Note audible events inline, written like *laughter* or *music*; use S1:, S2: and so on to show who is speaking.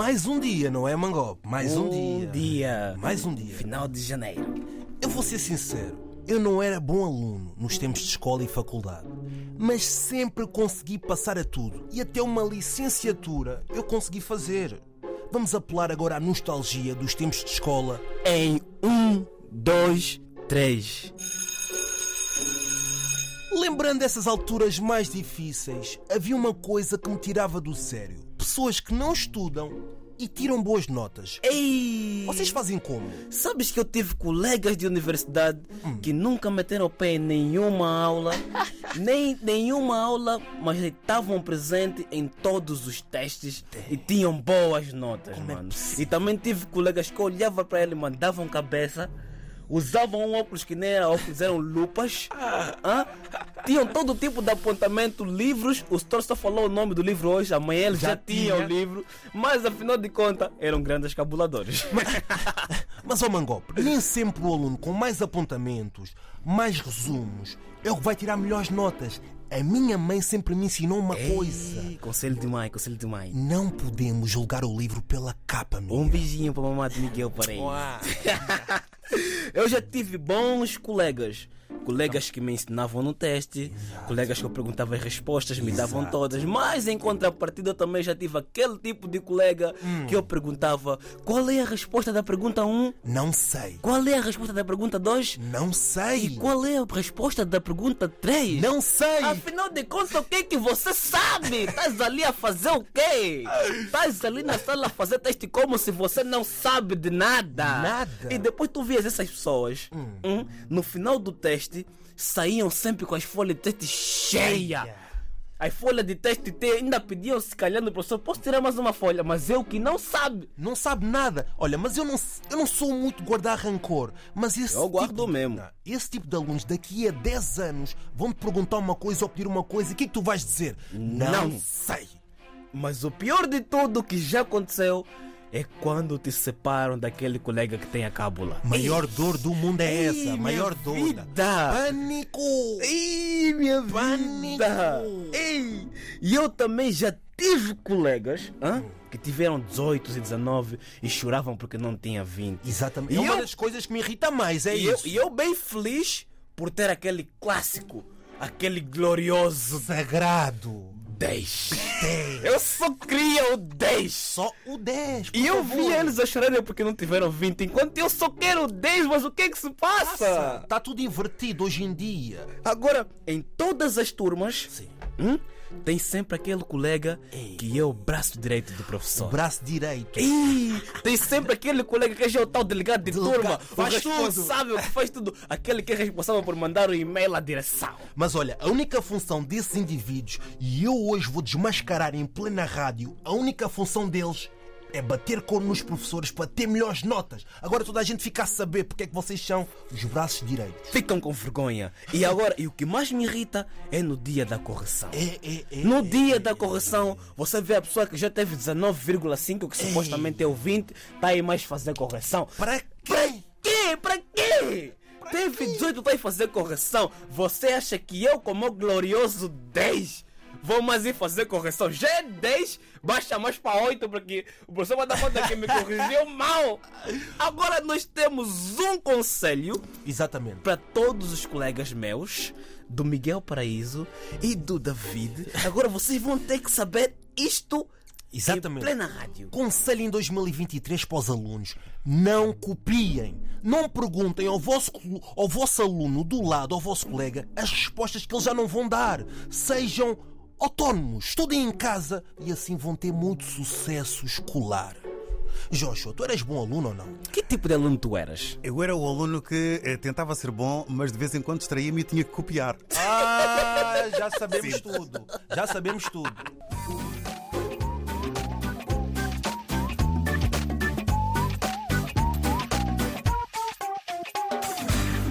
S1: Mais um dia, não é, Mangó? Mais um, dia.
S2: dia.
S1: Mais um dia.
S2: Final de janeiro.
S1: Eu vou ser sincero, eu não era bom aluno nos tempos de escola e faculdade, mas sempre consegui passar a tudo e até uma licenciatura eu consegui fazer. Vamos apelar agora à nostalgia dos tempos de escola.
S2: Em um, dois, três.
S1: Lembrando essas alturas mais difíceis, havia uma coisa que me tirava do sério: pessoas que não estudam e tiram boas notas.
S2: Ei!
S1: Vocês fazem como?
S2: Sabes que eu tive colegas de universidade que nunca meteram o pé em nenhuma aula, *laughs* nem nenhuma aula, mas estavam presentes em todos os testes e tinham boas notas,
S1: Como é
S2: mano.
S1: possível?
S2: e também tive colegas que olhavam para ele, mandavam cabeça. Usavam óculos que nem era óculos, eram lupas. *laughs* hã? Tinham todo tipo de apontamento, livros. O Stor só falou o nome do livro hoje, amanhã ele já,
S1: Já
S2: tinha
S1: tinha.
S2: o livro. Mas afinal de contas, eram grandes cabuladores. *laughs*
S1: Mas, ó Mangop, nem sempre o aluno com mais apontamentos, mais resumos, é o que vai tirar melhores notas. A minha mãe sempre me ensinou uma coisa:
S2: Ei, Conselho de mãe, conselho de mãe.
S1: não podemos julgar o livro pela capa, meu.
S2: Um beijinho para a mamãe de Miguel aí. *laughs* Eu já tive bons colegas. Colegas que me ensinavam no teste, colegas que eu perguntava as respostas, me davam
S1: Exato.
S2: todas. Mas em contrapartida, eu também já tive aquele tipo de colega que eu perguntava qual é a resposta da pergunta 1,
S1: Não sei.
S2: qual é a resposta da pergunta 2
S1: Não sei.
S2: e qual é a resposta da pergunta 3.
S1: Não sei.
S2: Afinal de contas, o que é que você sabe? Estás ali a fazer o quê? Estás ali na sala a fazer teste como se você não sabe de nada.
S1: Nada.
S2: E depois tu vias essas pessoas, hum, no final do teste, saíam sempre com as folhas de teste cheias. As folhas de teste te- ainda pediam se calhar no professor, posso tirar mais uma folha? Mas eu que não sabe.
S1: Não sabe nada. Olha, mas eu não, eu não sou muito guardar rancor. Mas esse
S2: Eu guardo
S1: tipo de-
S2: mesmo.
S1: Não, esse tipo de alunos daqui a 10 anos vão te perguntar uma coisa ou pedir uma coisa. E o que é que tu vais dizer?
S2: Não.
S1: sei.
S2: Mas o pior de tudo que já aconteceu é quando te separam daquele colega que tem a cábula.
S1: Maior dor do mundo é
S2: Ei,
S1: essa. Maior dor.
S2: vida.
S1: Pânico.
S2: Ei, minha
S1: Pânico.
S2: vida! Ei! E eu também já tive colegas hã, que tiveram 18 e 19 e choravam porque não tinha 20.
S1: Exatamente.
S2: E
S1: é uma
S2: eu-
S1: das coisas que me irrita mais. É
S2: E eu,
S1: isso.
S2: e eu bem feliz por ter aquele clássico, aquele glorioso
S1: Sagrado.
S2: 10.
S1: 10.
S2: Eu só queria o 10.
S1: Só o 10. por
S2: E eu vi eles a chorarem porque não tiveram 20, enquanto eu só quero o 10, mas o que é que se passa?
S1: Está tudo invertido hoje em dia.
S2: Agora, em todas as turmas,
S1: Sim.
S2: hum, tem sempre aquele colega
S1: Ei.
S2: que é o braço direito do professor.
S1: Braço direito.
S2: Ih, tem sempre aquele colega que é o tal delegado de
S1: Delegado,
S2: turma,
S1: faz
S2: o responsável que faz tudo, aquele que é responsável por mandar o e-mail à direção.
S1: Mas olha, a única função desses indivíduos, e eu hoje vou desmascarar em plena rádio, a única função deles é bater cor nos professores para ter melhores notas. Agora toda a gente fica a saber porque é que vocês são os braços direitos.
S2: Ficam com vergonha. E agora, e o que mais me irrita é no dia da correção.
S1: É, é, é.
S2: No dia da correção, você vê a pessoa que já teve 19,5, que supostamente é o 20, tá aí mais fazer correção.
S1: Para
S2: Pra
S1: quê?
S2: quê? Pra quê? Teve 18, tá aí fazer correção. Você acha que eu, como o glorioso 10, vou mais ir fazer correção? Já é 10, baixa mais para 8, porque o professor vai dar conta que me corrigiu mal. Agora nós temos um conselho
S1: Exatamente.
S2: para todos os colegas meus, do Miguel Paraíso e do David. Agora vocês vão ter que saber isto
S1: Exatamente.
S2: em plena rádio.
S1: Conselho em 2023 para os alunos: não copiem. Não perguntem ao vosso, ao vosso aluno do lado, ao vosso colega, as respostas que eles já não vão dar. Sejam autónomos, estudem em casa e assim vão ter muito sucesso escolar. Joshua, tu eras bom aluno ou não?
S2: Que tipo de aluno tu eras?
S3: Eu era o aluno que eh, tentava ser bom, mas de vez em quando distraía-me e tinha que copiar.
S1: Ah, já sabemos tudo. Já sabemos tudo.